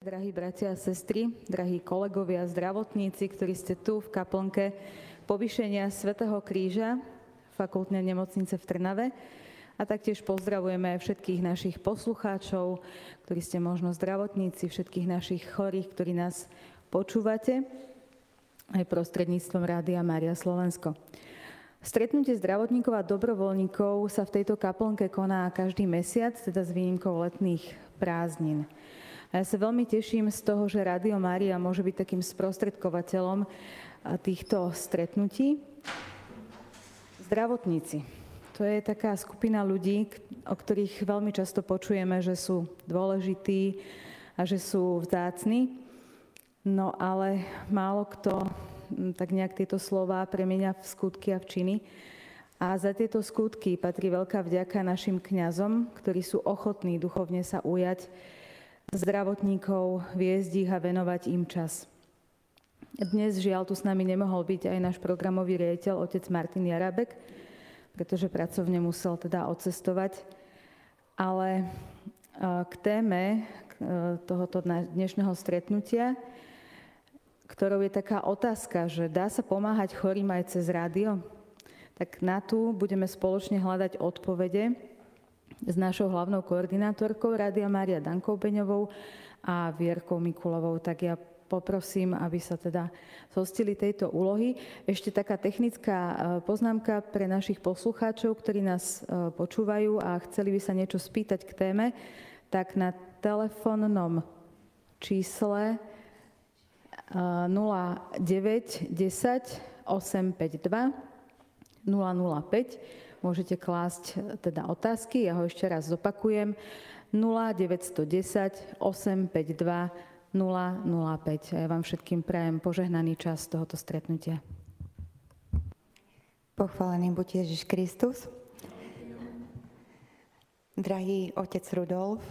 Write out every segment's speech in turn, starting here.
Drahí bratia a sestry, drahí kolegovia, zdravotníci, ktorí ste tu v kaplnke povyšenia Svetého kríža, fakultnej nemocnice v Trnave. A taktiež pozdravujeme aj všetkých našich poslucháčov, ktorí ste možno zdravotníci, všetkých našich chorých, ktorí nás počúvate aj prostredníctvom Rádia Mária Slovensko. Stretnutie zdravotníkov a dobrovoľníkov sa v tejto kaplnke koná každý mesiac, teda s výnimkou letných prázdnin. A ja sa veľmi teším z toho, že Rádio Mária môže byť takým sprostredkovateľom týchto stretnutí. Zdravotníci. To je taká skupina ľudí, o ktorých veľmi často počujeme, že sú dôležití a že sú vzácni. No ale málo kto tak nejak tieto slova premenia v skutky a v činy. A za tieto skutky patrí veľká vďaka našim kňazom, ktorí sú ochotní duchovne sa ujať zdravotníkov, viesť ich a venovať im čas. Dnes žiaľ tu s nami nemohol byť aj náš programový riaditeľ, otec Martin Jarabek, pretože pracovne musel teda odcestovať. Ale e, k téme e, tohoto dnešného stretnutia, ktorou je taká otázka, že dá sa pomáhať chorým aj cez rádio, tak na tú budeme spoločne hľadať odpovede s našou hlavnou koordinátorkou Rádia Mária Dankou Beňovou a Vierkou Mikulovou. Tak ja poprosím, aby sa teda zhostili tejto úlohy. Ešte taká technická e, poznámka pre našich poslucháčov, ktorí nás e, počúvajú a chceli by sa niečo spýtať k téme, tak na telefónnom čísle 09 10 852 005 môžete klásť e, teda otázky. Ja ho ešte raz zopakujem. 0910 852 005. A ja vám všetkým prajem požehnaný čas tohoto stretnutia. Pochválený buď Ježiš Kristus. Drahý otec Rudolf,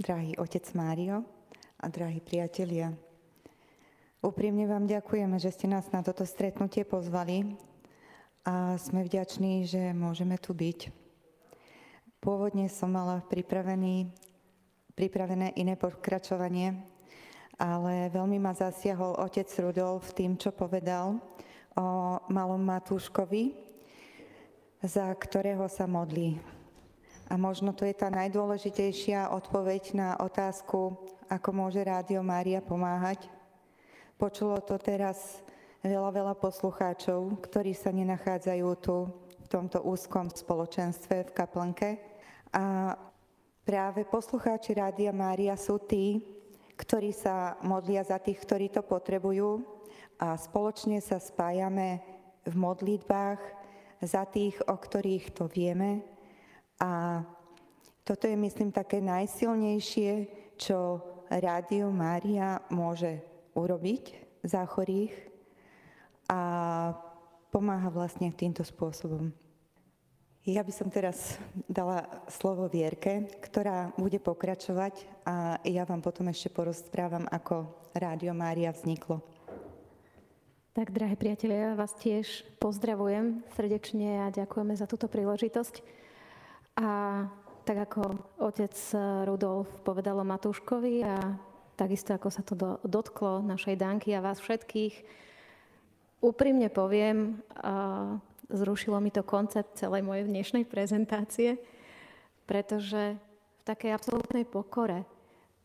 drahý otec Mário a drahí priatelia, úprimne vám ďakujeme, že ste nás na toto stretnutie pozvali a sme vďační, že môžeme tu byť. Pôvodne som mala pripravený, pripravené iné pokračovanie, ale veľmi ma zasiahol otec Rudolf tým, čo povedal o malom Matúškovi, za ktorého sa modlí. A možno to je tá najdôležitejšia odpoveď na otázku, ako môže Rádio Mária pomáhať. Počulo to teraz veľa, veľa poslucháčov, ktorí sa nenachádzajú tu v tomto úzkom spoločenstve v kaplnke. A práve poslucháči Rádia Mária sú tí, ktorí sa modlia za tých, ktorí to potrebujú a spoločne sa spájame v modlitbách za tých, o ktorých to vieme. A toto je, myslím, také najsilnejšie, čo Rádio Mária môže urobiť za chorých a pomáha vlastne týmto spôsobom. Ja by som teraz dala slovo Vierke, ktorá bude pokračovať a ja vám potom ešte porozprávam, ako Rádio Mária vzniklo. Tak, drahé priatelia, ja vás tiež pozdravujem srdečne a ďakujeme za túto príležitosť. A tak ako otec Rudolf povedal o Matúškovi a takisto ako sa to dotklo našej Danky a vás všetkých, Úprimne poviem, zrušilo mi to koncept celej mojej dnešnej prezentácie, pretože v takej absolútnej pokore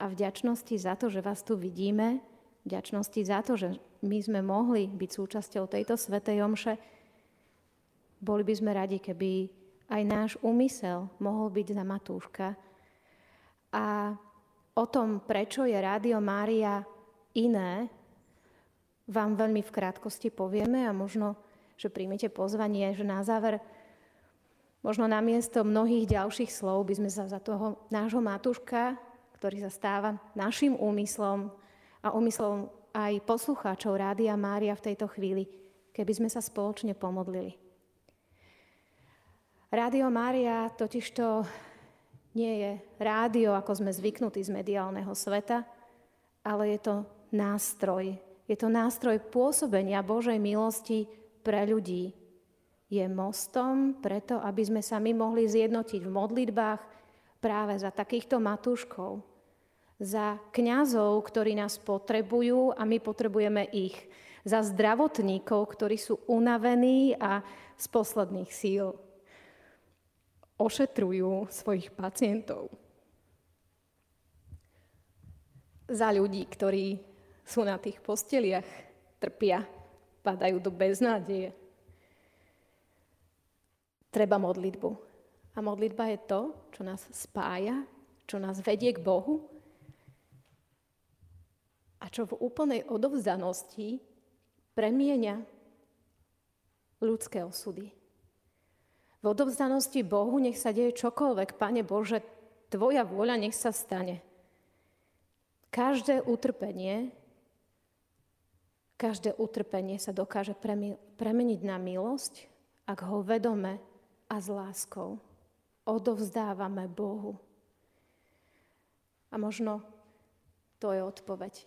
a vďačnosti za to, že vás tu vidíme, vďačnosti za to, že my sme mohli byť súčasťou tejto svetej omše, boli by sme radi, keby aj náš úmysel mohol byť za Matúška. A o tom, prečo je Rádio Mária iné vám veľmi v krátkosti povieme a možno, že príjmete pozvanie, že na záver, možno namiesto mnohých ďalších slov by sme sa za toho nášho Matúška, ktorý sa stáva našim úmyslom a úmyslom aj poslucháčov Rádia Mária v tejto chvíli, keby sme sa spoločne pomodlili. Rádio Mária totižto nie je rádio, ako sme zvyknutí z mediálneho sveta, ale je to nástroj je to nástroj pôsobenia Božej milosti pre ľudí. Je mostom preto, aby sme sa my mohli zjednotiť v modlitbách práve za takýchto matúškov. za kňazov, ktorí nás potrebujú a my potrebujeme ich, za zdravotníkov, ktorí sú unavení a z posledných síl ošetrujú svojich pacientov. Za ľudí, ktorí sú na tých posteliach, trpia, padajú do beznádeje. Treba modlitbu. A modlitba je to, čo nás spája, čo nás vedie k Bohu a čo v úplnej odovzdanosti premieňa ľudské osudy. V odovzdanosti Bohu nech sa deje čokoľvek, Pane Bože, Tvoja vôľa nech sa stane. Každé utrpenie, každé utrpenie sa dokáže premeniť na milosť, ak ho vedome a s láskou odovzdávame Bohu. A možno to je odpoveď,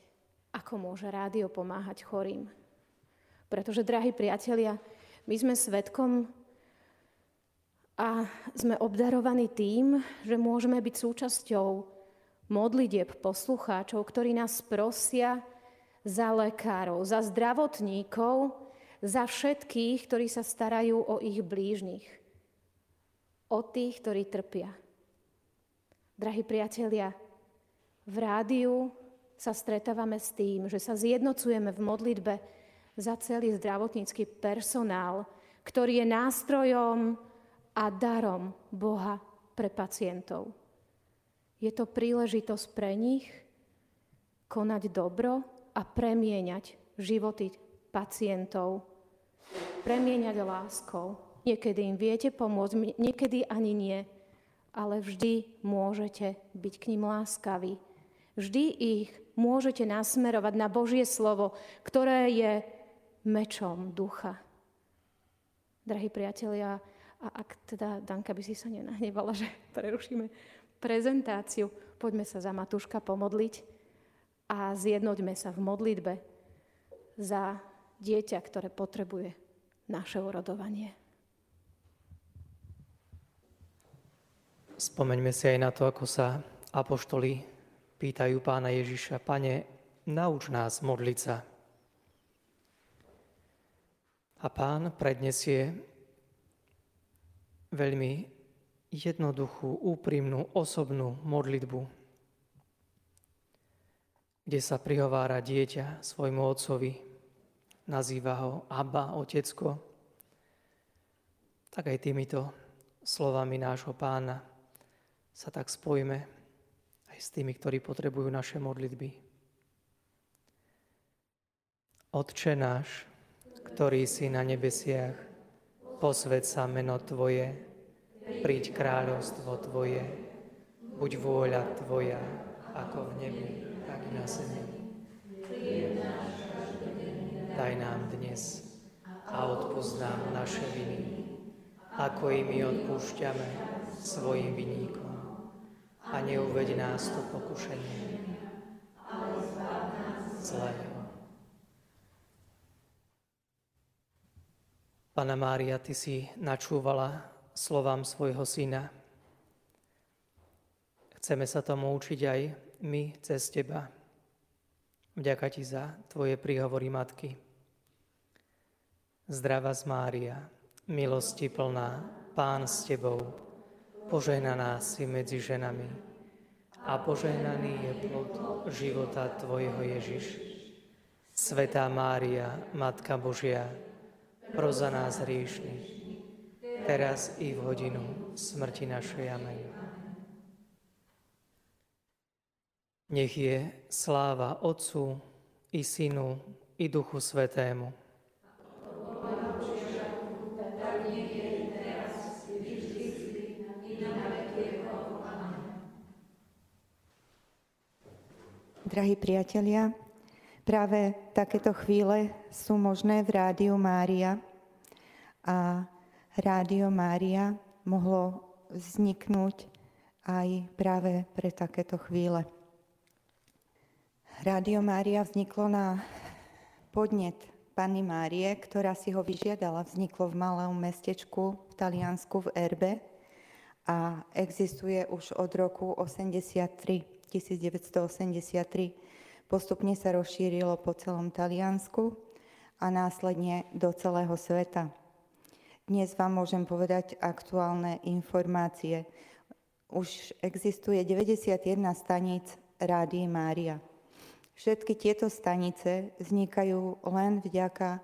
ako môže rádio pomáhať chorým. Pretože, drahí priatelia, my sme svetkom a sme obdarovaní tým, že môžeme byť súčasťou modlitieb poslucháčov, ktorí nás prosia za lekárov, za zdravotníkov, za všetkých, ktorí sa starajú o ich blížnych, o tých, ktorí trpia. Drahí priatelia, v rádiu sa stretávame s tým, že sa zjednocujeme v modlitbe za celý zdravotnícky personál, ktorý je nástrojom a darom Boha pre pacientov. Je to príležitosť pre nich konať dobro a premieňať životy pacientov, premieňať láskou. Niekedy im viete pomôcť, niekedy ani nie, ale vždy môžete byť k ním láskaví. Vždy ich môžete nasmerovať na Božie slovo, ktoré je mečom ducha. Drahí priatelia, a ak teda Danka by si sa nenahnevala, že prerušíme prezentáciu, poďme sa za Matúška pomodliť a zjednoďme sa v modlitbe za dieťa, ktoré potrebuje naše urodovanie. Spomeňme si aj na to, ako sa apoštoli pýtajú pána Ježiša, Pane, nauč nás modliť sa. A pán prednesie veľmi jednoduchú, úprimnú, osobnú modlitbu, kde sa prihovára dieťa svojmu otcovi, nazýva ho Abba, otecko, tak aj týmito slovami nášho pána sa tak spojíme aj s tými, ktorí potrebujú naše modlitby. Otče náš, ktorý si na nebesiach, posved sa meno Tvoje, príď kráľovstvo Tvoje, buď vôľa Tvoja, ako v nebi, zemi. Daj nám dnes a odpúsť nám naše viny, ako i my odpúšťame svojim vinníkom. A neuveď nás to pokušenie, zlého. Pana Mária, Ty si načúvala slovám svojho syna. Chceme sa tomu učiť aj my cez Teba. Vďaka Ti za Tvoje príhovory, Matky. Zdravá z Mária, milosti plná, Pán s Tebou, požehnaná si medzi ženami a požehnaný je plod života Tvojho Ježiš. Svetá Mária, Matka Božia, pro za nás hriešných, teraz i v hodinu smrti našej. Amen. Nech je sláva Otcu i Synu i Duchu Svetému. Drahí priatelia, Práve takéto chvíle sú možné v Rádiu Mária a Rádio Mária mohlo vzniknúť aj práve pre takéto chvíle. Rádio Mária vzniklo na podnet Panny Márie, ktorá si ho vyžiadala. Vzniklo v malom mestečku v Taliansku v Erbe a existuje už od roku 83. 1983. Postupne sa rozšírilo po celom Taliansku a následne do celého sveta. Dnes vám môžem povedať aktuálne informácie. Už existuje 91 staníc Rády Mária. Všetky tieto stanice vznikajú len vďaka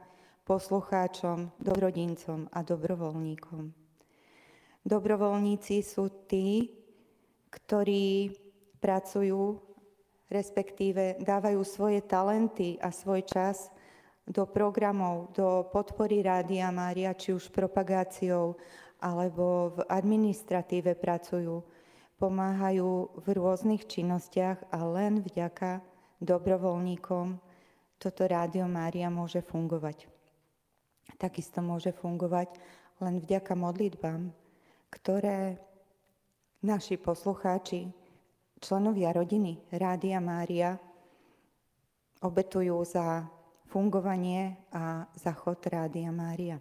poslucháčom, dobrodincom a dobrovoľníkom. Dobrovoľníci sú tí, ktorí pracujú, respektíve dávajú svoje talenty a svoj čas do programov, do podpory Rádia Mária, či už propagáciou, alebo v administratíve pracujú, pomáhajú v rôznych činnostiach a len vďaka dobrovoľníkom toto Rádio Mária môže fungovať. Takisto môže fungovať len vďaka modlitbám, ktoré naši poslucháči, členovia rodiny Rádia Mária obetujú za fungovanie a zachod Rádia Mária.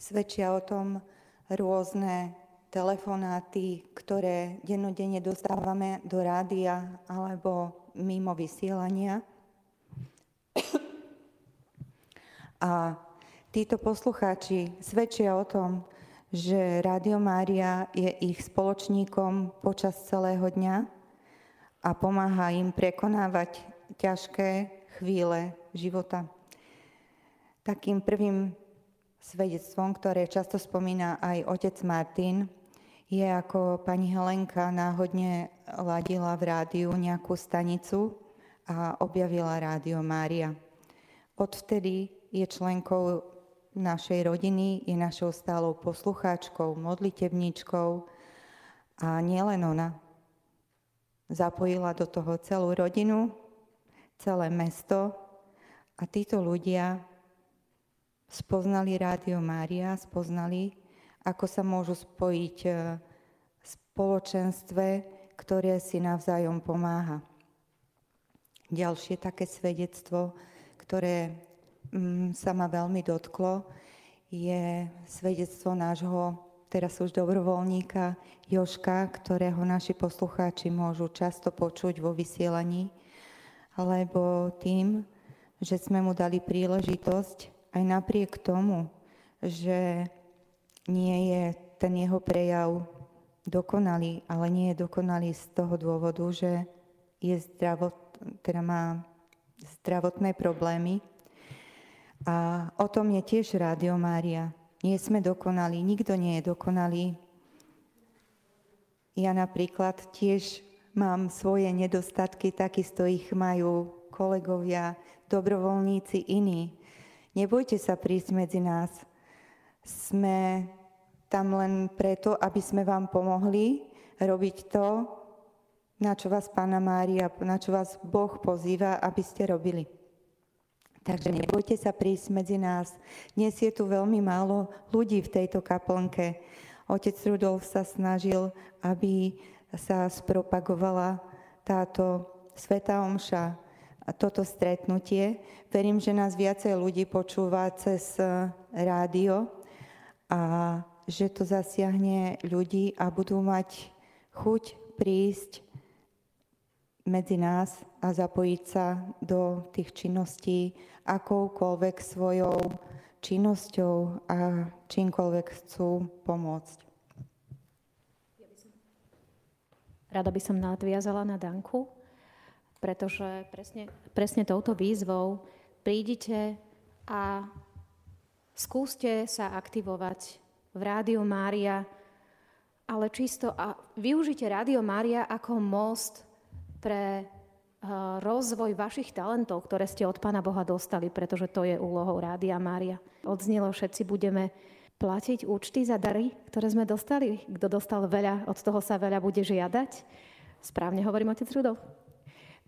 Svedčia o tom rôzne telefonáty, ktoré dennodenne dostávame do rádia alebo mimo vysielania. A títo poslucháči svedčia o tom, že Rádio Mária je ich spoločníkom počas celého dňa a pomáha im prekonávať ťažké chvíle života. Takým prvým svedectvom, ktoré často spomína aj otec Martin, je ako pani Helenka náhodne ladila v rádiu nejakú stanicu a objavila Rádio Mária. Odvtedy je členkou našej rodiny, je našou stálou poslucháčkou, modlitebničkou a nielen ona. Zapojila do toho celú rodinu, celé mesto a títo ľudia spoznali Rádio Mária, spoznali, ako sa môžu spojiť e, v spoločenstve, ktoré si navzájom pomáha. Ďalšie také svedectvo, ktoré mm, sa ma veľmi dotklo, je svedectvo nášho teraz už dobrovoľníka Joška, ktorého naši poslucháči môžu často počuť vo vysielaní alebo tým, že sme mu dali príležitosť aj napriek tomu, že nie je ten jeho prejav dokonalý, ale nie je dokonalý z toho dôvodu, že je zdravot, teda má zdravotné problémy. A o tom je tiež Rádio Mária. Nie sme dokonalí, nikto nie je dokonalý. Ja napríklad tiež mám svoje nedostatky, takisto ich majú kolegovia, dobrovoľníci iní. Nebojte sa prísť medzi nás. Sme tam len preto, aby sme vám pomohli robiť to, na čo vás Pána Mária, na čo vás Boh pozýva, aby ste robili. Takže nebojte sa prísť medzi nás. Dnes je tu veľmi málo ľudí v tejto kaplnke. Otec Rudolf sa snažil, aby sa spropagovala táto Sveta Omša toto stretnutie. Verím, že nás viacej ľudí počúva cez rádio a že to zasiahne ľudí a budú mať chuť prísť medzi nás a zapojiť sa do tých činností akoukoľvek svojou činnosťou a čímkoľvek chcú pomôcť. Rada by som nadviazala na Danku, pretože presne, presne touto výzvou prídite a skúste sa aktivovať v Rádio Mária, ale čisto a využite Rádio Mária ako most pre uh, rozvoj vašich talentov, ktoré ste od Pána Boha dostali, pretože to je úlohou Rádia Mária. Odznelo, všetci budeme platiť účty za dary, ktoré sme dostali. Kto dostal veľa, od toho sa veľa bude žiadať. Správne hovorím, otec Rudolf?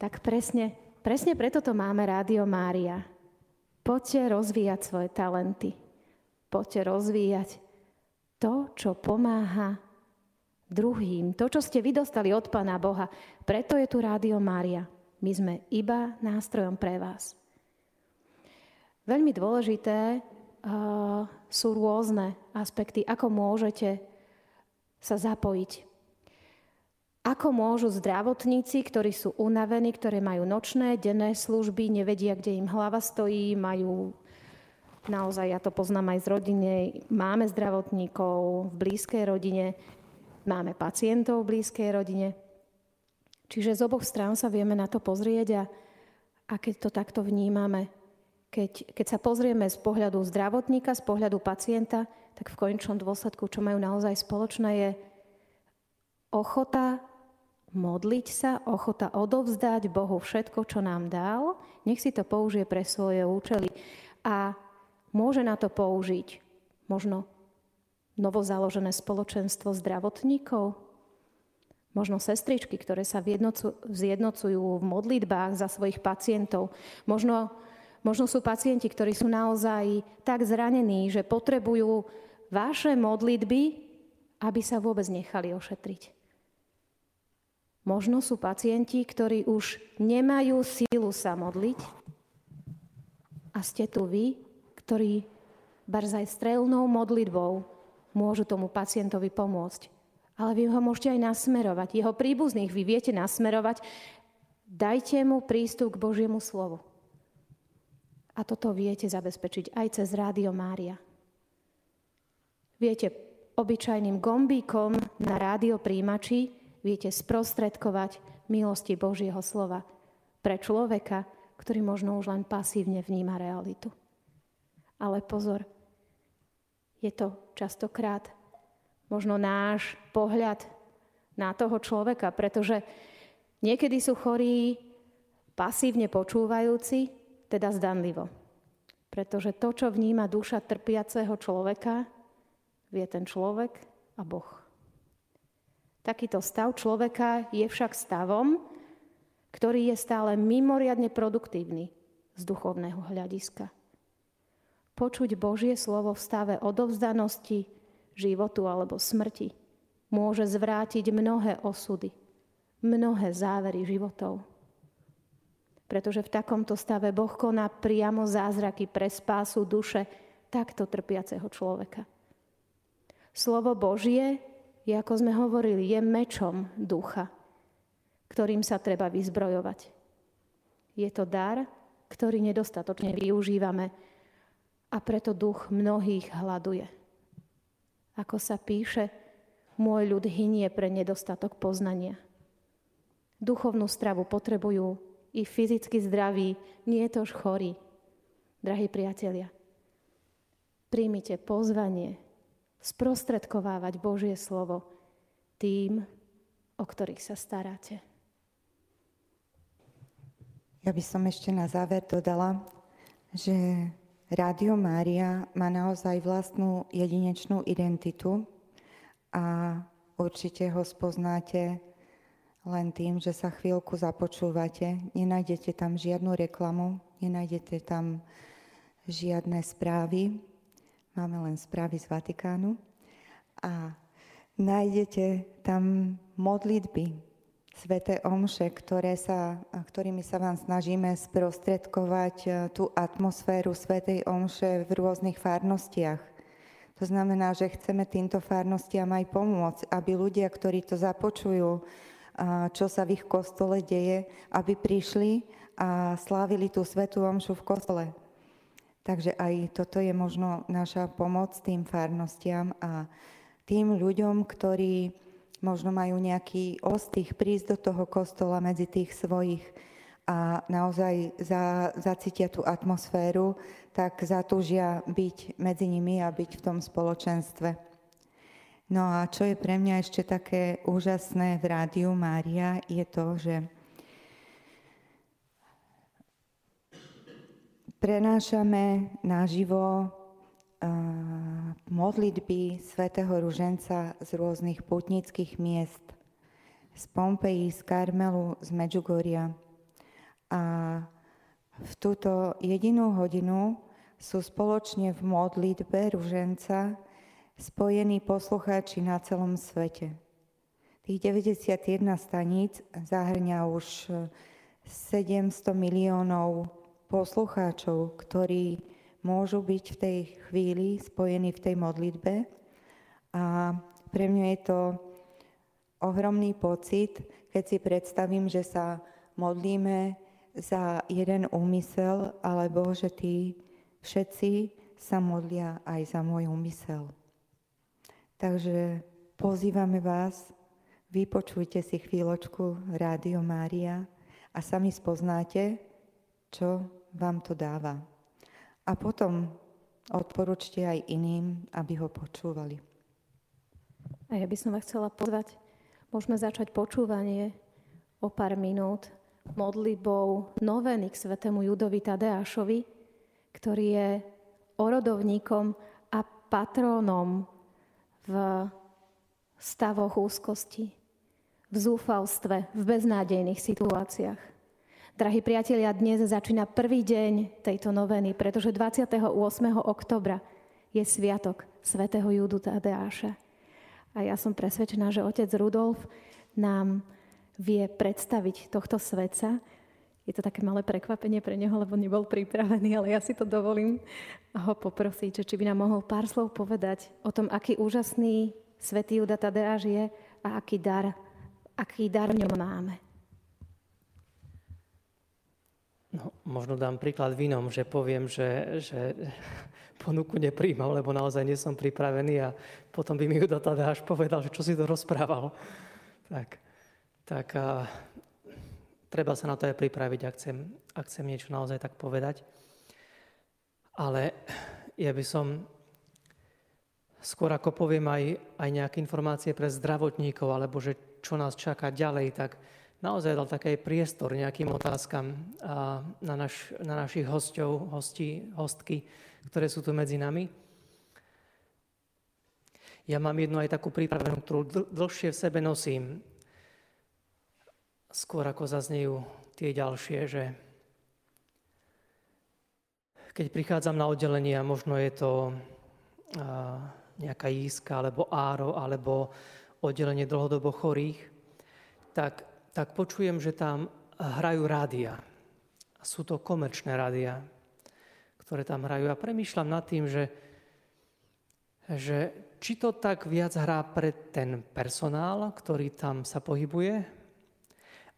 Tak presne, presne preto to máme Rádio Mária. Poďte rozvíjať svoje talenty. Poďte rozvíjať to, čo pomáha druhým. To, čo ste vy dostali od Pána Boha. Preto je tu Rádio Mária. My sme iba nástrojom pre vás. Veľmi dôležité uh, sú rôzne aspekty, ako môžete sa zapojiť. Ako môžu zdravotníci, ktorí sú unavení, ktorí majú nočné, denné služby, nevedia, kde im hlava stojí, majú naozaj, ja to poznám aj z rodiny, máme zdravotníkov v blízkej rodine, máme pacientov v blízkej rodine. Čiže z oboch strán sa vieme na to pozrieť a, a keď to takto vnímame, keď, keď sa pozrieme z pohľadu zdravotníka, z pohľadu pacienta, tak v konečnom dôsledku, čo majú naozaj spoločné, je ochota modliť sa, ochota odovzdať Bohu všetko, čo nám dal, nech si to použije pre svoje účely. A môže na to použiť možno novozaložené spoločenstvo zdravotníkov, možno sestričky, ktoré sa zjednocujú v modlitbách za svojich pacientov, možno, možno sú pacienti, ktorí sú naozaj tak zranení, že potrebujú vaše modlitby, aby sa vôbec nechali ošetriť. Možno sú pacienti, ktorí už nemajú sílu sa modliť a ste tu vy, ktorí barzaj strelnou modlitbou môžu tomu pacientovi pomôcť. Ale vy ho môžete aj nasmerovať. Jeho príbuzných vy viete nasmerovať. Dajte mu prístup k Božiemu slovu. A toto viete zabezpečiť aj cez Rádio Mária. Viete, obyčajným gombíkom na rádio príjimači viete sprostredkovať milosti Božieho slova pre človeka, ktorý možno už len pasívne vníma realitu. Ale pozor, je to častokrát možno náš pohľad na toho človeka, pretože niekedy sú chorí pasívne počúvajúci, teda zdanlivo. Pretože to, čo vníma duša trpiaceho človeka, vie ten človek a Boh. Takýto stav človeka je však stavom, ktorý je stále mimoriadne produktívny z duchovného hľadiska. Počuť Božie slovo v stave odovzdanosti, životu alebo smrti môže zvrátiť mnohé osudy, mnohé závery životov. Pretože v takomto stave Boh koná priamo zázraky pre spásu duše takto trpiaceho človeka. Slovo Božie ako sme hovorili, je mečom ducha, ktorým sa treba vyzbrojovať. Je to dar, ktorý nedostatočne využívame a preto duch mnohých hľaduje. Ako sa píše, môj ľud hynie pre nedostatok poznania. Duchovnú stravu potrebujú i fyzicky zdraví, nie tož chorí. Drahí priatelia, príjmite pozvanie sprostredkovávať Božie slovo tým, o ktorých sa staráte. Ja by som ešte na záver dodala, že Rádio Mária má naozaj vlastnú jedinečnú identitu a určite ho spoznáte len tým, že sa chvíľku započúvate. Nenájdete tam žiadnu reklamu, nenájdete tam žiadne správy, Máme len správy z Vatikánu. A nájdete tam modlitby, sveté omše, ktoré sa, ktorými sa vám snažíme sprostredkovať e, tú atmosféru svetej omše v rôznych farnostiach. To znamená, že chceme týmto farnostiam aj pomôcť, aby ľudia, ktorí to započujú, čo sa v ich kostole deje, aby prišli a slávili tú svetú omšu v kostole. Takže aj toto je možno naša pomoc tým farnostiam a tým ľuďom, ktorí možno majú nejaký ostých prísť do toho kostola medzi tých svojich a naozaj za, zacítia tú atmosféru, tak zatúžia byť medzi nimi a byť v tom spoločenstve. No a čo je pre mňa ešte také úžasné v Rádiu Mária, je to, že prenášame naživo modlitby svätého Ruženca z rôznych putnických miest, z Pompeji, z Karmelu, z Medžugoria. A v túto jedinú hodinu sú spoločne v modlitbe Ruženca spojení poslucháči na celom svete. Tých 91 staníc zahrňa už 700 miliónov poslucháčov, ktorí môžu byť v tej chvíli spojení v tej modlitbe. A pre mňa je to ohromný pocit, keď si predstavím, že sa modlíme za jeden úmysel, alebo že tí všetci sa modlia aj za môj úmysel. Takže pozývame vás, vypočujte si chvíľočku Rádio Mária a sami spoznáte, čo vám to dáva. A potom odporúčte aj iným, aby ho počúvali. A ja by som vás chcela pozvať, môžeme začať počúvanie o pár minút modlitbou noveny k svetému Judovi Tadeášovi, ktorý je orodovníkom a patrónom v stavoch úzkosti, v zúfalstve, v beznádejných situáciách. Drahí priatelia, dnes začína prvý deň tejto noveny, pretože 28. oktobra je sviatok svätého Judu Tadeáša. A ja som presvedčená, že otec Rudolf nám vie predstaviť tohto svetca. Je to také malé prekvapenie pre neho, lebo nebol pripravený, ale ja si to dovolím ho poprosiť, že či by nám mohol pár slov povedať o tom, aký úžasný svätý Juda Tadeáš je a aký dar, aký dar v ňom máme. No, možno dám príklad vinom, že poviem, že, že ponuku nepríjmam, lebo naozaj nie som pripravený a potom by mi ju až povedal, že čo si to rozprával. Tak, tak a, treba sa na to aj pripraviť, ak chcem, ak chcem niečo naozaj tak povedať. Ale ja by som skôr ako poviem aj, aj nejaké informácie pre zdravotníkov, alebo že čo nás čaká ďalej, tak naozaj dal taký priestor nejakým otázkam na, naš, na našich hostov, hosti, hostky, ktoré sú tu medzi nami. Ja mám jednu aj takú prípravenú, ktorú dlhšie v sebe nosím. Skôr ako zaznejú tie ďalšie, že keď prichádzam na oddelenie a možno je to nejaká jízka, alebo áro, alebo oddelenie dlhodobo chorých, tak tak počujem, že tam hrajú rádia. Sú to komerčné rádia, ktoré tam hrajú. A premýšľam nad tým, že, že či to tak viac hrá pre ten personál, ktorý tam sa pohybuje,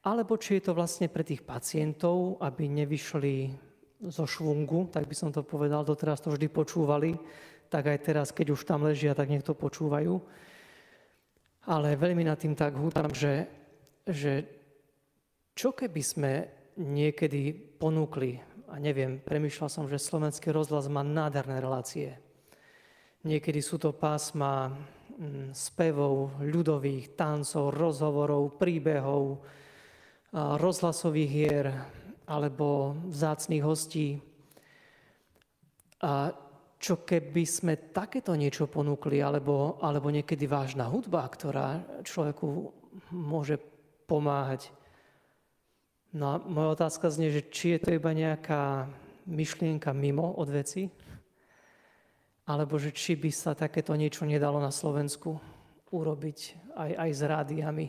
alebo či je to vlastne pre tých pacientov, aby nevyšli zo švungu, tak by som to povedal, doteraz to vždy počúvali, tak aj teraz, keď už tam ležia, tak nech to počúvajú. Ale veľmi nad tým tak hútam, že že čo keby sme niekedy ponúkli, a neviem, premyšľal som, že slovenský rozhlas má nádherné relácie. Niekedy sú to pásma mm, spevov, ľudových, tancov, rozhovorov, príbehov, rozhlasových hier alebo vzácných hostí. A čo keby sme takéto niečo ponúkli, alebo, alebo niekedy vážna hudba, ktorá človeku môže pomáhať. No a moja otázka znie, že či je to iba nejaká myšlienka mimo od veci, alebo že či by sa takéto niečo nedalo na Slovensku urobiť aj, aj s rádiami.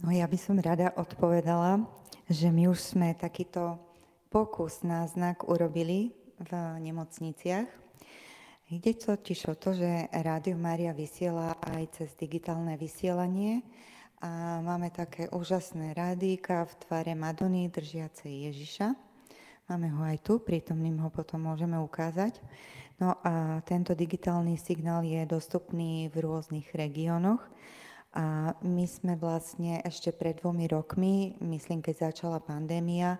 No ja by som rada odpovedala, že my už sme takýto pokus na znak urobili v nemocniciach. Ide totiž o to, že Rádio Mária vysiela aj cez digitálne vysielanie a máme také úžasné rádíka v tvare Madony držiacej Ježiša. Máme ho aj tu, prítomným ho potom môžeme ukázať. No a tento digitálny signál je dostupný v rôznych regiónoch. A my sme vlastne ešte pred dvomi rokmi, myslím, keď začala pandémia,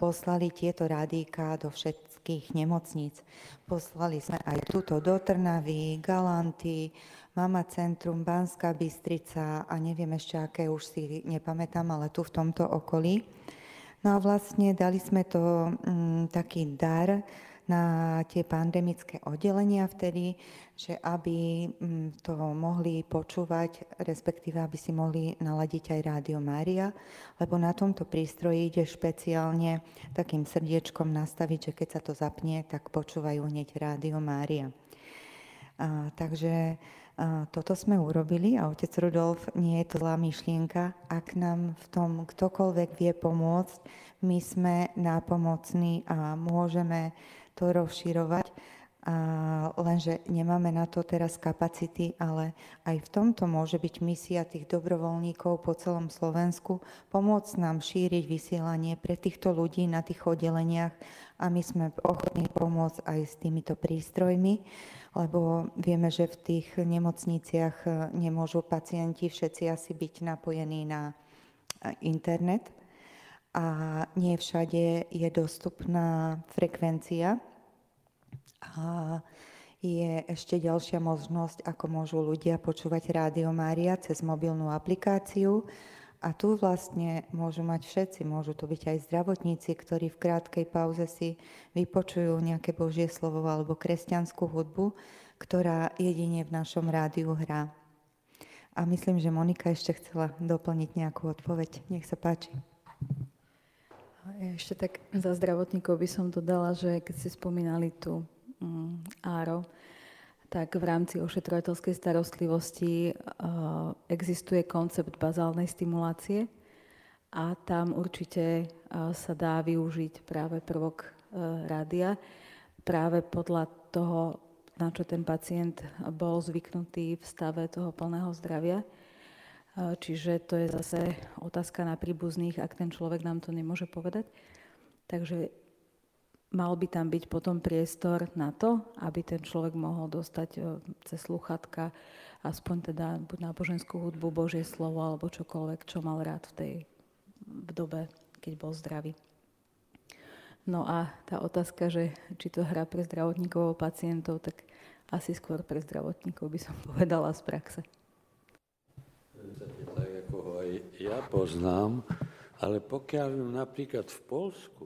poslali tieto rádíka do všetkých nemocníc. Poslali sme aj túto do Trnavy, Galanty, Mama Centrum, Banská Bystrica a neviem ešte aké, už si nepamätám, ale tu v tomto okolí. No a vlastne dali sme to mm, taký dar na tie pandemické oddelenia vtedy, že aby mm, to mohli počúvať, respektíve aby si mohli naladiť aj Rádio Mária, lebo na tomto prístroji ide špeciálne takým srdiečkom nastaviť, že keď sa to zapne, tak počúvajú hneď Rádio Mária. A, takže a, toto sme urobili a otec Rudolf nie je to zlá myšlienka. Ak nám v tom ktokoľvek vie pomôcť, my sme nápomocní a môžeme to rozširovať. A lenže nemáme na to teraz kapacity, ale aj v tomto môže byť misia tých dobrovoľníkov po celom Slovensku, pomôcť nám šíriť vysielanie pre týchto ľudí na tých oddeleniach a my sme ochotní pomôcť aj s týmito prístrojmi, lebo vieme, že v tých nemocniciach nemôžu pacienti všetci asi byť napojení na internet a nie všade je dostupná frekvencia a je ešte ďalšia možnosť, ako môžu ľudia počúvať Rádio Mária cez mobilnú aplikáciu. A tu vlastne môžu mať všetci, môžu to byť aj zdravotníci, ktorí v krátkej pauze si vypočujú nejaké Božie slovo alebo kresťanskú hudbu, ktorá jedine v našom rádiu hrá. A myslím, že Monika ešte chcela doplniť nejakú odpoveď. Nech sa páči. Ešte tak za zdravotníkov by som dodala, že keď ste spomínali tú Mm, áro, tak v rámci ošetrovateľskej starostlivosti uh, existuje koncept bazálnej stimulácie a tam určite uh, sa dá využiť práve prvok uh, rádia práve podľa toho, na čo ten pacient bol zvyknutý v stave toho plného zdravia. Čiže to je zase otázka na príbuzných, ak ten človek nám to nemôže povedať. Takže mal by tam byť potom priestor na to, aby ten človek mohol dostať e, cez sluchatka aspoň teda buď náboženskú hudbu, Božie slovo alebo čokoľvek, čo mal rád v tej v dobe, keď bol zdravý. No a tá otázka, že či to hrá pre zdravotníkov pacientov, tak asi skôr pre zdravotníkov by som povedala z praxe. Tak ako ho aj ja poznám, ale pokiaľ napríklad v Polsku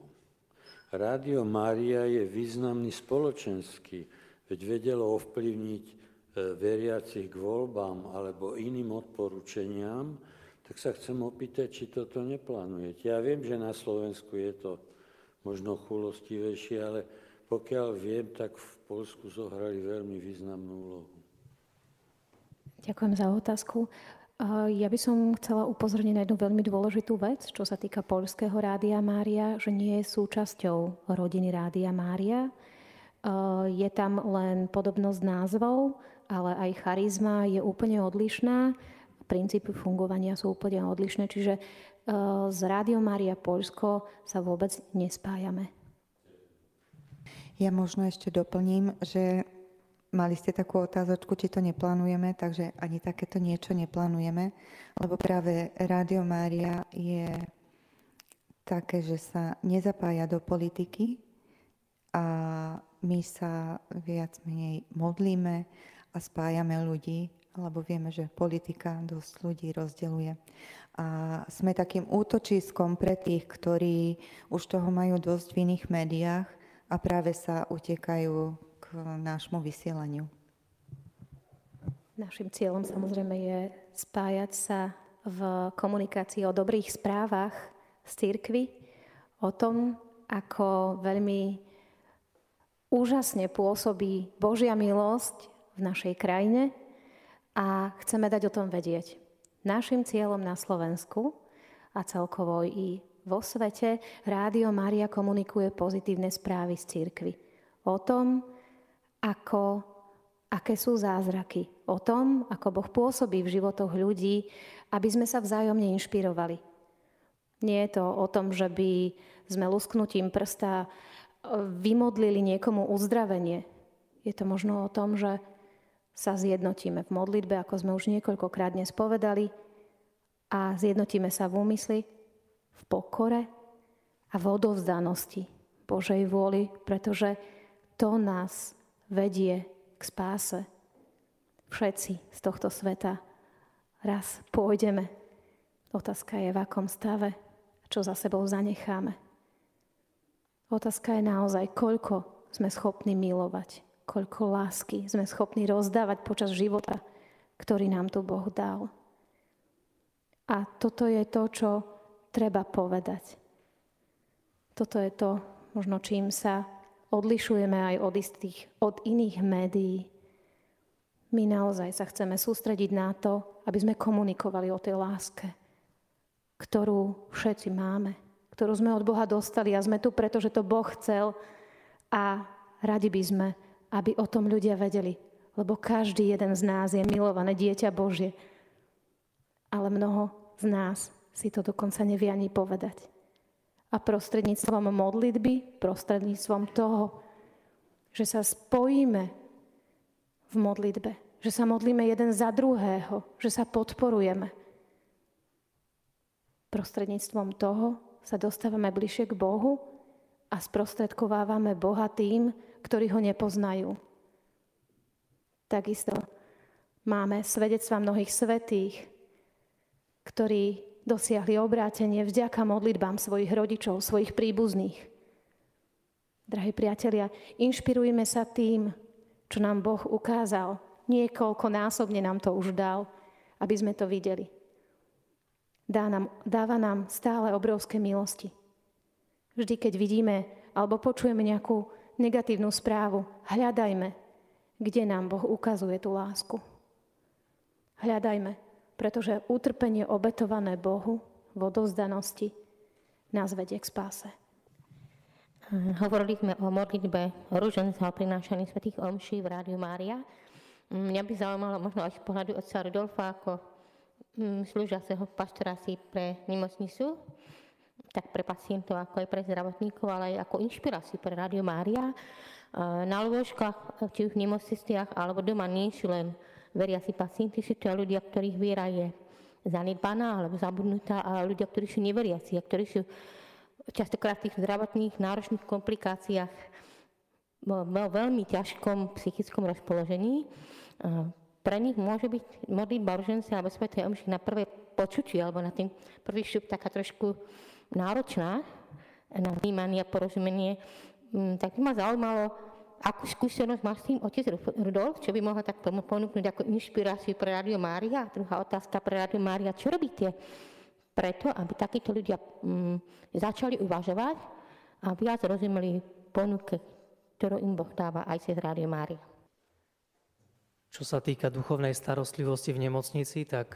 Rádio Mária je významný spoločenský, veď vedelo ovplyvniť e, veriacich k voľbám alebo iným odporúčeniam, tak sa chcem opýtať, či toto neplánujete. Ja viem, že na Slovensku je to možno chulostivejšie, ale pokiaľ viem, tak v Polsku zohrali veľmi významnú úlohu. Ďakujem za otázku. Ja by som chcela upozorniť na jednu veľmi dôležitú vec, čo sa týka Polského Rádia Mária, že nie je súčasťou rodiny Rádia Mária. Je tam len podobnosť názvov, ale aj charizma je úplne odlišná. Princípy fungovania sú úplne odlišné, čiže z Rádio Mária Polsko sa vôbec nespájame. Ja možno ešte doplním, že Mali ste takú otázočku, či to neplánujeme, takže ani takéto niečo neplánujeme, lebo práve Rádio Mária je také, že sa nezapája do politiky a my sa viac menej modlíme a spájame ľudí, lebo vieme, že politika dosť ľudí rozdeluje. A sme takým útočiskom pre tých, ktorí už toho majú dosť v iných médiách a práve sa utekajú nášmu vysielaniu. Našim cieľom samozrejme je spájať sa v komunikácii o dobrých správach z církvy, o tom, ako veľmi úžasne pôsobí Božia milosť v našej krajine a chceme dať o tom vedieť. Našim cieľom na Slovensku a celkovo i vo svete Rádio Mária komunikuje pozitívne správy z církvy. O tom, ako, aké sú zázraky, o tom, ako Boh pôsobí v životoch ľudí, aby sme sa vzájomne inšpirovali. Nie je to o tom, že by sme lusknutím prsta e, vymodlili niekomu uzdravenie. Je to možno o tom, že sa zjednotíme v modlitbe, ako sme už niekoľkokrát dnes povedali, a zjednotíme sa v úmysli, v pokore a v odovzdanosti Božej vôli, pretože to nás vedie k spáse. Všetci z tohto sveta raz pôjdeme. Otázka je, v akom stave, čo za sebou zanecháme. Otázka je naozaj, koľko sme schopní milovať, koľko lásky sme schopní rozdávať počas života, ktorý nám tu Boh dal. A toto je to, čo treba povedať. Toto je to, možno čím sa odlišujeme aj od, istých, od iných médií. My naozaj sa chceme sústrediť na to, aby sme komunikovali o tej láske, ktorú všetci máme, ktorú sme od Boha dostali a sme tu, pretože to Boh chcel a radi by sme, aby o tom ľudia vedeli. Lebo každý jeden z nás je milované dieťa Božie. Ale mnoho z nás si to dokonca nevie ani povedať. A prostredníctvom modlitby, prostredníctvom toho, že sa spojíme v modlitbe, že sa modlíme jeden za druhého, že sa podporujeme. Prostredníctvom toho sa dostávame bližšie k Bohu a sprostredkovávame Boha tým, ktorí ho nepoznajú. Takisto máme svedectva mnohých svetých, ktorí dosiahli obrátenie vďaka modlitbám svojich rodičov, svojich príbuzných. Drahí priatelia, inšpirujme sa tým, čo nám Boh ukázal. Niekoľko násobne nám to už dal, aby sme to videli. Dá nám, dáva nám stále obrovské milosti. Vždy, keď vidíme alebo počujeme nejakú negatívnu správu, hľadajme, kde nám Boh ukazuje tú lásku. Hľadajme, pretože utrpenie obetované Bohu v odozdanosti nás vedie k spáse. Hovorili sme o modlitbe rúženca o prinášaní svetých omší v Rádiu Mária. Mňa by zaujímalo možno aj z pohľadu otca Rudolfa ako mm, slúžiaceho pastorácii pre nemocnicu, tak pre pacientov, ako aj pre zdravotníkov, ale aj ako inšpiráciu pre Rádio Mária. Na lôžkach, či v nemocniciach, alebo doma nie sú len veriaci pacienti, sú to ľudia, ktorých viera je zanedbaná alebo zabudnutá, a ľudia, ktorí sú neveriaci a ktorí sú častokrát v tých zdravotných náročných komplikáciách vo veľmi ťažkom psychickom rozpoložení. Pre nich môže byť modlitba uržencia alebo svetej omši na prvé počutie alebo na ten prvý šup taká trošku náročná na vnímanie a porozumenie, mm, tak by ma zaujímalo, akú skúsenosť má s tým otec Rudolf, čo by mohla tak ponúknuť ako inšpiráciu pre Radio Mária. A druhá otázka pre Radio Mária, čo robíte preto, aby takíto ľudia mm, začali uvažovať a viac rozumeli ponuke, ktorú im Boh dáva aj cez Radio Mária. Čo sa týka duchovnej starostlivosti v nemocnici, tak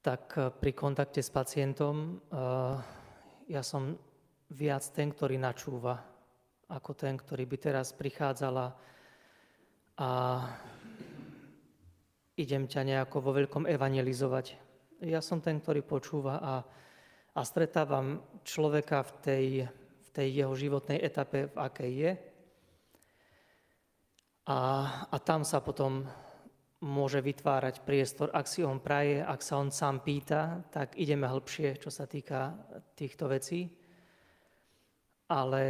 tak eh, pri kontakte s pacientom eh, ja som viac ten, ktorý načúva, ako ten, ktorý by teraz prichádzala a idem ťa nejako vo veľkom evangelizovať. Ja som ten, ktorý počúva a, a stretávam človeka v tej, v tej jeho životnej etape, v akej je. A, a tam sa potom môže vytvárať priestor, ak si on praje, ak sa on sám pýta, tak ideme hĺbšie, čo sa týka týchto vecí. Ale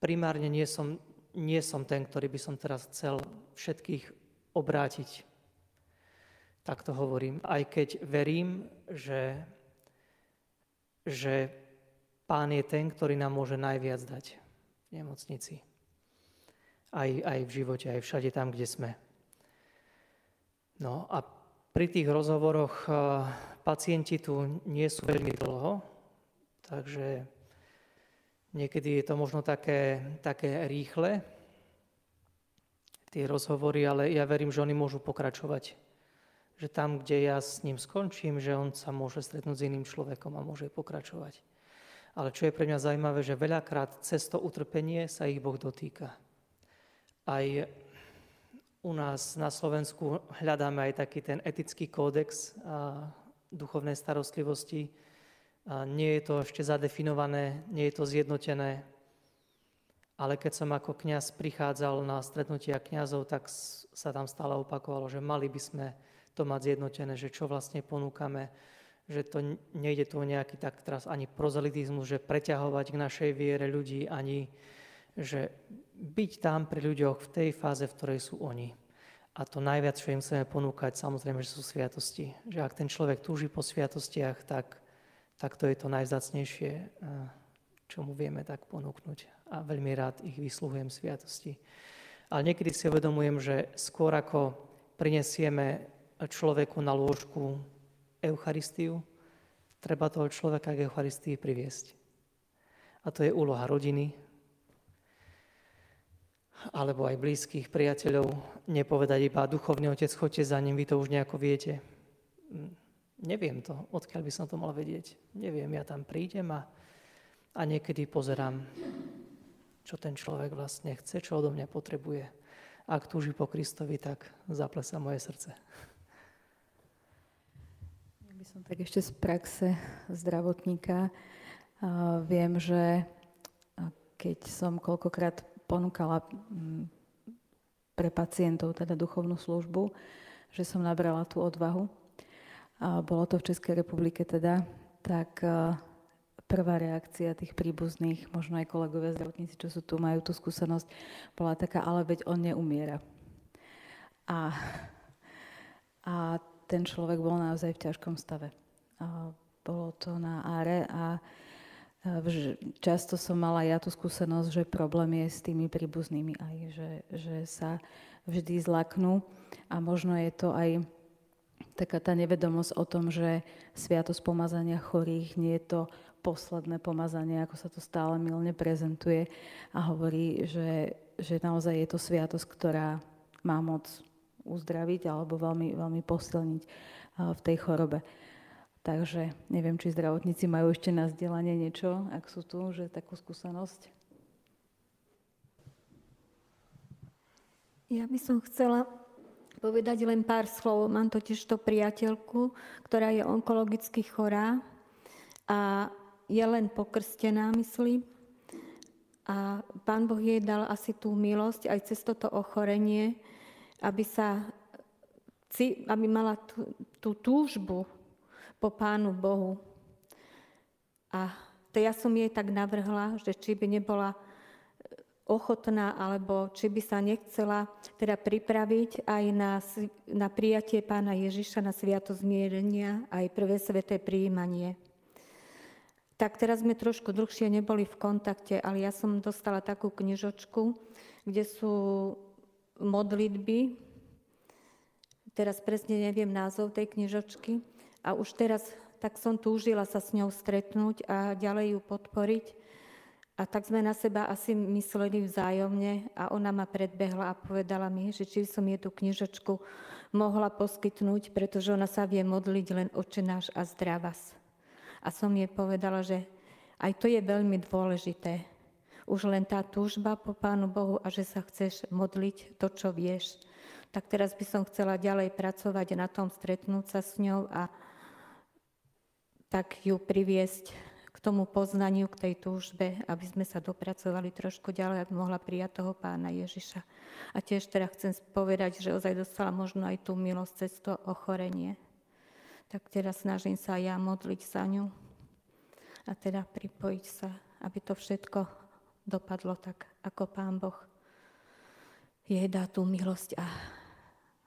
primárne nie som, nie som ten, ktorý by som teraz chcel všetkých obrátiť. Tak to hovorím. Aj keď verím, že, že Pán je ten, ktorý nám môže najviac dať v nemocnici. Aj, aj v živote, aj všade tam, kde sme. No a pri tých rozhovoroch eh, pacienti tu nie sú veľmi dlho, takže niekedy je to možno také, také rýchle, tie rozhovory, ale ja verím, že oni môžu pokračovať. Že tam, kde ja s ním skončím, že on sa môže stretnúť s iným človekom a môže pokračovať. Ale čo je pre mňa zaujímavé, že veľakrát cez to utrpenie sa ich Boh dotýka. Aj u nás na Slovensku hľadáme aj taký ten etický kódex duchovnej starostlivosti. Nie je to ešte zadefinované, nie je to zjednotené, ale keď som ako kňaz prichádzal na stretnutia kňazov, tak sa tam stále opakovalo, že mali by sme to mať zjednotené, že čo vlastne ponúkame, že to nejde tu nejaký tak teraz ani prozelitizmus, že preťahovať k našej viere ľudí, ani že byť tam pri ľuďoch v tej fáze, v ktorej sú oni. A to najviac, čo im chceme ponúkať, samozrejme, že sú sviatosti. Že ak ten človek túži po sviatostiach, tak, tak to je to najvzácnejšie, eh, čo mu vieme tak ponúknuť. A veľmi rád ich vysluhujem sviatosti. Ale niekedy si uvedomujem, že skôr ako prinesieme človeku na lôžku Eucharistiu, treba toho človeka k Eucharistii priviesť. A to je úloha rodiny, alebo aj blízkych priateľov, nepovedať iba duchovný otec, choďte za ním, vy to už nejako viete. Mm, neviem to, odkiaľ by som to mal vedieť. Neviem, ja tam prídem a, a niekedy pozerám čo ten človek vlastne chce, čo odo mňa potrebuje. Ak túži po Kristovi, tak zaplesa moje srdce. Ja by som tak ešte z praxe zdravotníka viem, že keď som koľkokrát ponúkala pre pacientov teda duchovnú službu, že som nabrala tú odvahu. Bolo to v Českej republike teda, tak prvá reakcia tých príbuzných, možno aj kolegovia zdravotníci, čo sú tu, majú tú skúsenosť, bola taká, ale veď on neumiera. A, a ten človek bol naozaj v ťažkom stave. A bolo to na áre a často som mala ja tú skúsenosť, že problém je s tými príbuznými aj, že, že sa vždy zlaknú a možno je to aj taká tá nevedomosť o tom, že sviatosť pomazania chorých nie je to posledné pomazanie, ako sa to stále milne prezentuje a hovorí, že, že naozaj je to sviatosť, ktorá má moc uzdraviť alebo veľmi, veľmi posilniť v tej chorobe. Takže neviem, či zdravotníci majú ešte na vzdelanie niečo, ak sú tu, že takú skúsenosť. Ja by som chcela povedať len pár slov. Mám totiž to priateľku, ktorá je onkologicky chorá a je len pokrstená, myslím. A Pán Boh jej dal asi tú milosť aj cez toto ochorenie, aby sa aby mala tú, tú túžbu po Pánu Bohu. A to ja som jej tak navrhla, že či by nebola ochotná, alebo či by sa nechcela teda pripraviť aj na, na prijatie pána Ježiša na sviato zmierenia, aj prvé sveté príjmanie tak teraz sme trošku dlhšie neboli v kontakte, ale ja som dostala takú knižočku, kde sú modlitby, teraz presne neviem názov tej knižočky, a už teraz tak som túžila sa s ňou stretnúť a ďalej ju podporiť. A tak sme na seba asi mysleli vzájomne a ona ma predbehla a povedala mi, že či som jej tú knižočku mohla poskytnúť, pretože ona sa vie modliť len očenáš a zdravas. A som jej povedala, že aj to je veľmi dôležité. Už len tá túžba po Pánu Bohu a že sa chceš modliť to, čo vieš. Tak teraz by som chcela ďalej pracovať na tom, stretnúť sa s ňou a tak ju priviesť tomu poznaniu, k tej túžbe, aby sme sa dopracovali trošku ďalej, aby mohla prijať toho pána Ježiša. A tiež teda chcem povedať, že ozaj dostala možno aj tú milosť cez to ochorenie tak teraz snažím sa ja modliť za ňu a teda pripojiť sa, aby to všetko dopadlo tak, ako Pán Boh jej dá tú milosť a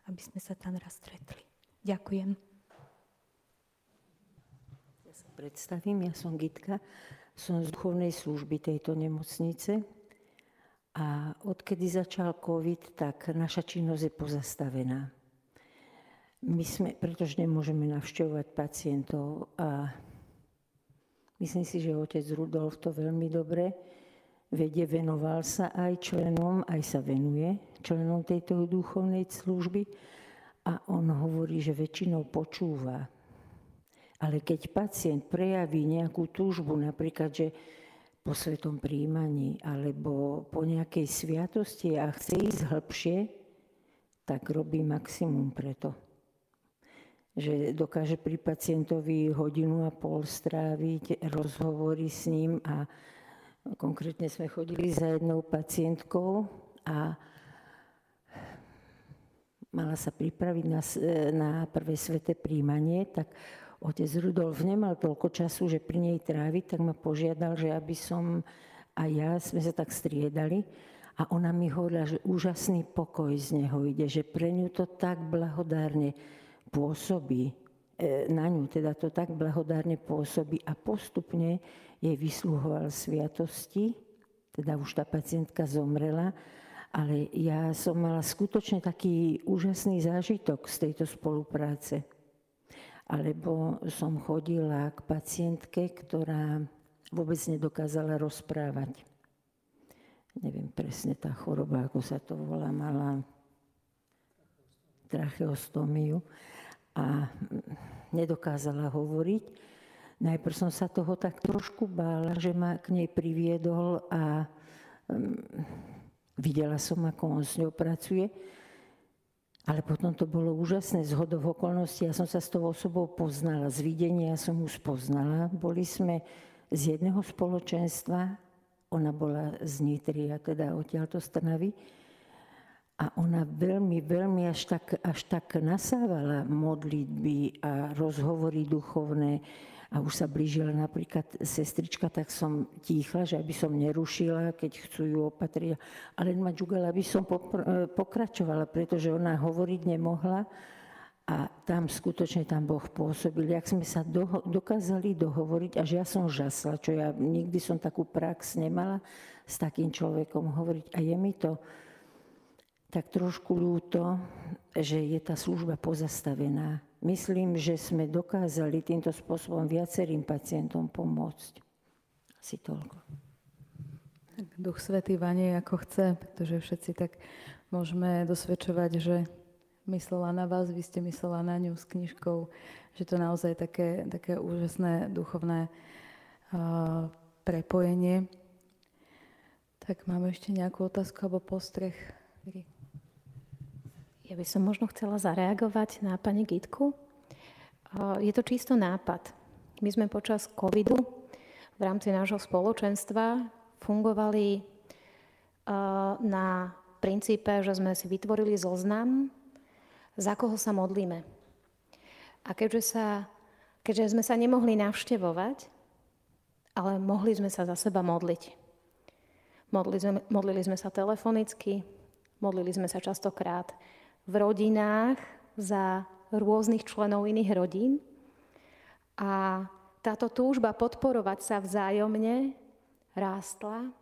aby sme sa tam raz stretli. Ďakujem. Ja sa predstavím, ja som Gitka, som z duchovnej služby tejto nemocnice a odkedy začal COVID, tak naša činnosť je pozastavená. My sme, pretože nemôžeme navštevovať pacientov a myslím si, že otec Rudolf to veľmi dobre vedie, venoval sa aj členom, aj sa venuje členom tejto duchovnej služby a on hovorí, že väčšinou počúva. Ale keď pacient prejaví nejakú túžbu, napríklad, že po svetom príjmaní alebo po nejakej sviatosti a chce ísť hĺbšie, tak robí maximum preto že dokáže pri pacientovi hodinu a pol stráviť rozhovory s ním a konkrétne sme chodili za jednou pacientkou a mala sa pripraviť na, na prvé sveté príjmanie, tak otec Rudolf nemal toľko času, že pri nej tráviť, tak ma požiadal, že aby som a ja sme sa tak striedali. A ona mi hovorila, že úžasný pokoj z neho ide, že pre ňu to tak blahodárne pôsobí e, na ňu, teda to tak blahodárne pôsobí a postupne jej vysluhoval sviatosti, teda už tá pacientka zomrela, ale ja som mala skutočne taký úžasný zážitok z tejto spolupráce. Alebo som chodila k pacientke, ktorá vôbec nedokázala rozprávať. Neviem presne tá choroba, ako sa to volá, mala tracheostómiu a nedokázala hovoriť. Najprv som sa toho tak trošku bála, že ma k nej priviedol a videla som, ako on s ňou pracuje. Ale potom to bolo úžasné z hodov okolností. Ja som sa s tou osobou poznala, z videnia som ju spoznala. Boli sme z jedného spoločenstva, ona bola z Nitry a teda odtiaľto z Trnavy. A ona veľmi, veľmi až tak, až tak nasávala modlitby a rozhovory duchovné. A už sa blížila napríklad sestrička, tak som tichla, že aby som nerušila, keď chcú ju opatriť. Ale ma džugala, aby som pokračovala, pretože ona hovoriť nemohla. A tam skutočne tam Boh pôsobil. Jak sme sa doho- dokázali dohovoriť, až ja som žasla, čo ja nikdy som takú prax nemala s takým človekom hovoriť. A je mi to tak trošku ľúto, že je tá služba pozastavená. Myslím, že sme dokázali týmto spôsobom viacerým pacientom pomôcť. Asi toľko. Duch Svetý vanie ako chce, pretože všetci tak môžeme dosvedčovať, že myslela na vás, vy ste myslela na ňu s knižkou, že to naozaj také, také úžasné duchovné uh, prepojenie. Tak máme ešte nejakú otázku alebo postreh? Ja by som možno chcela zareagovať na pani Gitku. Je to čisto nápad. My sme počas covidu v rámci nášho spoločenstva fungovali na princípe, že sme si vytvorili zoznam za koho sa modlíme. A keďže, sa, keďže sme sa nemohli navštevovať, ale mohli sme sa za seba modliť. Modlili sme, modlili sme sa telefonicky, modlili sme sa častokrát v rodinách za rôznych členov iných rodín. A táto túžba podporovať sa vzájomne rástla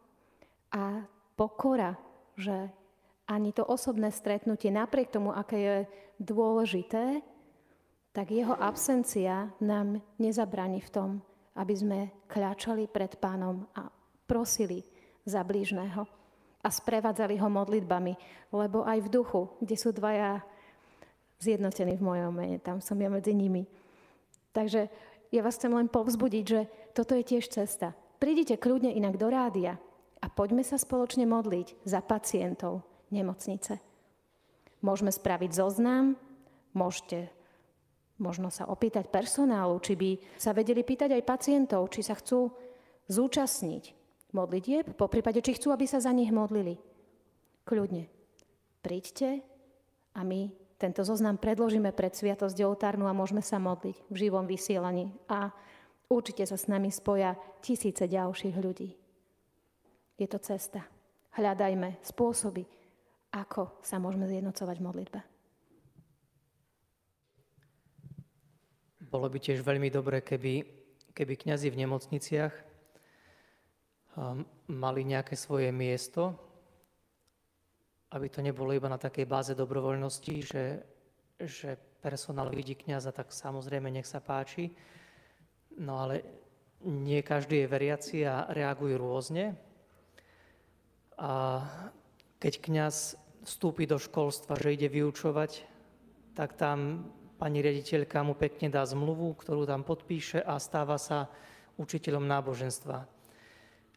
a pokora, že ani to osobné stretnutie, napriek tomu, aké je dôležité, tak jeho absencia nám nezabraní v tom, aby sme kľačali pred pánom a prosili za blížneho a sprevádzali ho modlitbami, lebo aj v duchu, kde sú dvaja zjednotení v mojom mene, tam som ja medzi nimi. Takže ja vás chcem len povzbudiť, že toto je tiež cesta. Prídite kľudne inak do rádia a poďme sa spoločne modliť za pacientov, nemocnice. Môžeme spraviť zoznam, môžete možno sa opýtať personálu, či by sa vedeli pýtať aj pacientov, či sa chcú zúčastniť modlitieb, po prípade, či chcú, aby sa za nich modlili. Kľudne. Príďte a my tento zoznam predložíme pred Sviatosť oltárnu a môžeme sa modliť v živom vysielaní. A určite sa s nami spoja tisíce ďalších ľudí. Je to cesta. Hľadajme spôsoby, ako sa môžeme zjednocovať v modlitbe. Bolo by tiež veľmi dobré, keby, keby kňazi v nemocniciach mali nejaké svoje miesto, aby to nebolo iba na takej báze dobrovoľnosti, že, že personál vidí kniaza, tak samozrejme nech sa páči. No ale nie každý je veriaci a reagujú rôzne. A keď kňaz vstúpi do školstva, že ide vyučovať, tak tam pani riaditeľka mu pekne dá zmluvu, ktorú tam podpíše a stáva sa učiteľom náboženstva.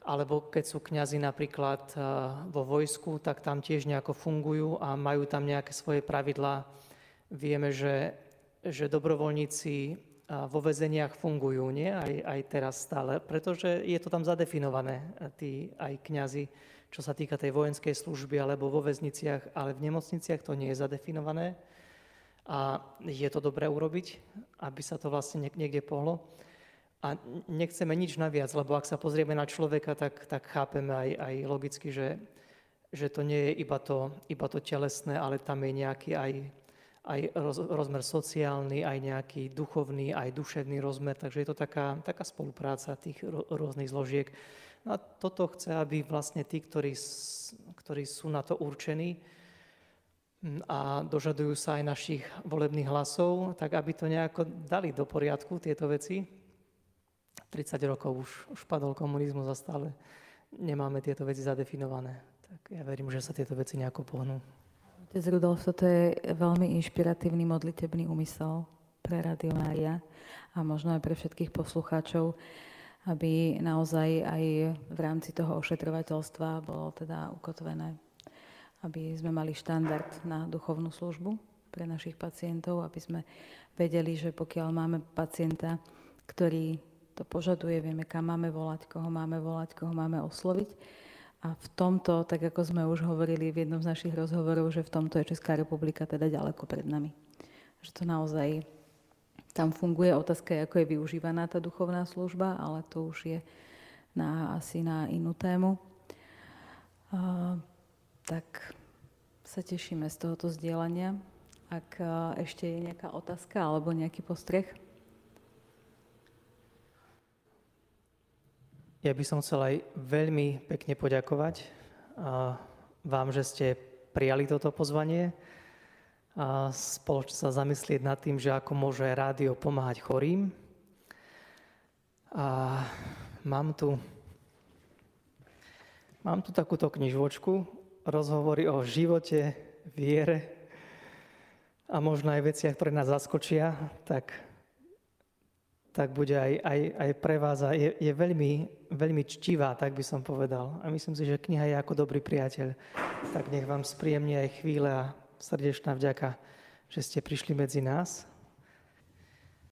Alebo keď sú kňazi napríklad eh, vo vojsku, tak tam tiež nejako fungujú a majú tam nejaké svoje pravidlá. Vieme, že, že dobrovoľníci eh, vo väzeniach fungujú, nie? Aj, aj teraz stále, pretože je to tam zadefinované, eh, tí aj kňazi čo sa týka tej vojenskej služby alebo vo väzniciach, ale v nemocniciach to nie je zadefinované. A je to dobré urobiť, aby sa to vlastne niekde pohlo. A nechceme nič naviac, lebo ak sa pozrieme na človeka, tak, tak chápeme aj, aj logicky, že, že to nie je iba to, iba to telesné, ale tam je nejaký aj, aj roz, rozmer sociálny, aj nejaký duchovný, aj duševný rozmer. Takže je to taká, taká spolupráca tých rôznych zložiek. A toto chce, aby vlastne tí, ktorí, ktorí sú na to určení a dožadujú sa aj našich volebných hlasov, tak aby to nejako dali do poriadku, tieto veci. 30 rokov už, už padol komunizmus a stále nemáme tieto veci zadefinované. Tak ja verím, že sa tieto veci nejako pohnú. Otec Rudolf, toto je veľmi inšpiratívny modlitebný úmysel pre Radio Mária a možno aj pre všetkých poslucháčov aby naozaj aj v rámci toho ošetrovateľstva bolo teda ukotvené, aby sme mali štandard na duchovnú službu pre našich pacientov, aby sme vedeli, že pokiaľ máme pacienta, ktorý to požaduje, vieme, kam máme volať, koho máme volať, koho máme osloviť. A v tomto, tak ako sme už hovorili v jednom z našich rozhovorov, že v tomto je Česká republika teda ďaleko pred nami. Že to naozaj tam funguje. Otázka ako je využívaná tá duchovná služba, ale to už je na, asi na inú tému. A, tak sa tešíme z tohoto zdieľania. Ak ešte je nejaká otázka alebo nejaký postreh. Ja by som chcel aj veľmi pekne poďakovať vám, že ste prijali toto pozvanie a spoločne sa zamyslieť nad tým, že ako môže rádio pomáhať chorým. A mám tu, mám tu takúto knižočku, rozhovory o živote, viere a možno aj veciach, ktoré nás zaskočia, tak, tak bude aj, aj, aj pre vás a je, je veľmi, veľmi čtivá, tak by som povedal. A myslím si, že kniha je ako dobrý priateľ. Tak nech vám spríjemne aj chvíle a srdečná vďaka, že ste prišli medzi nás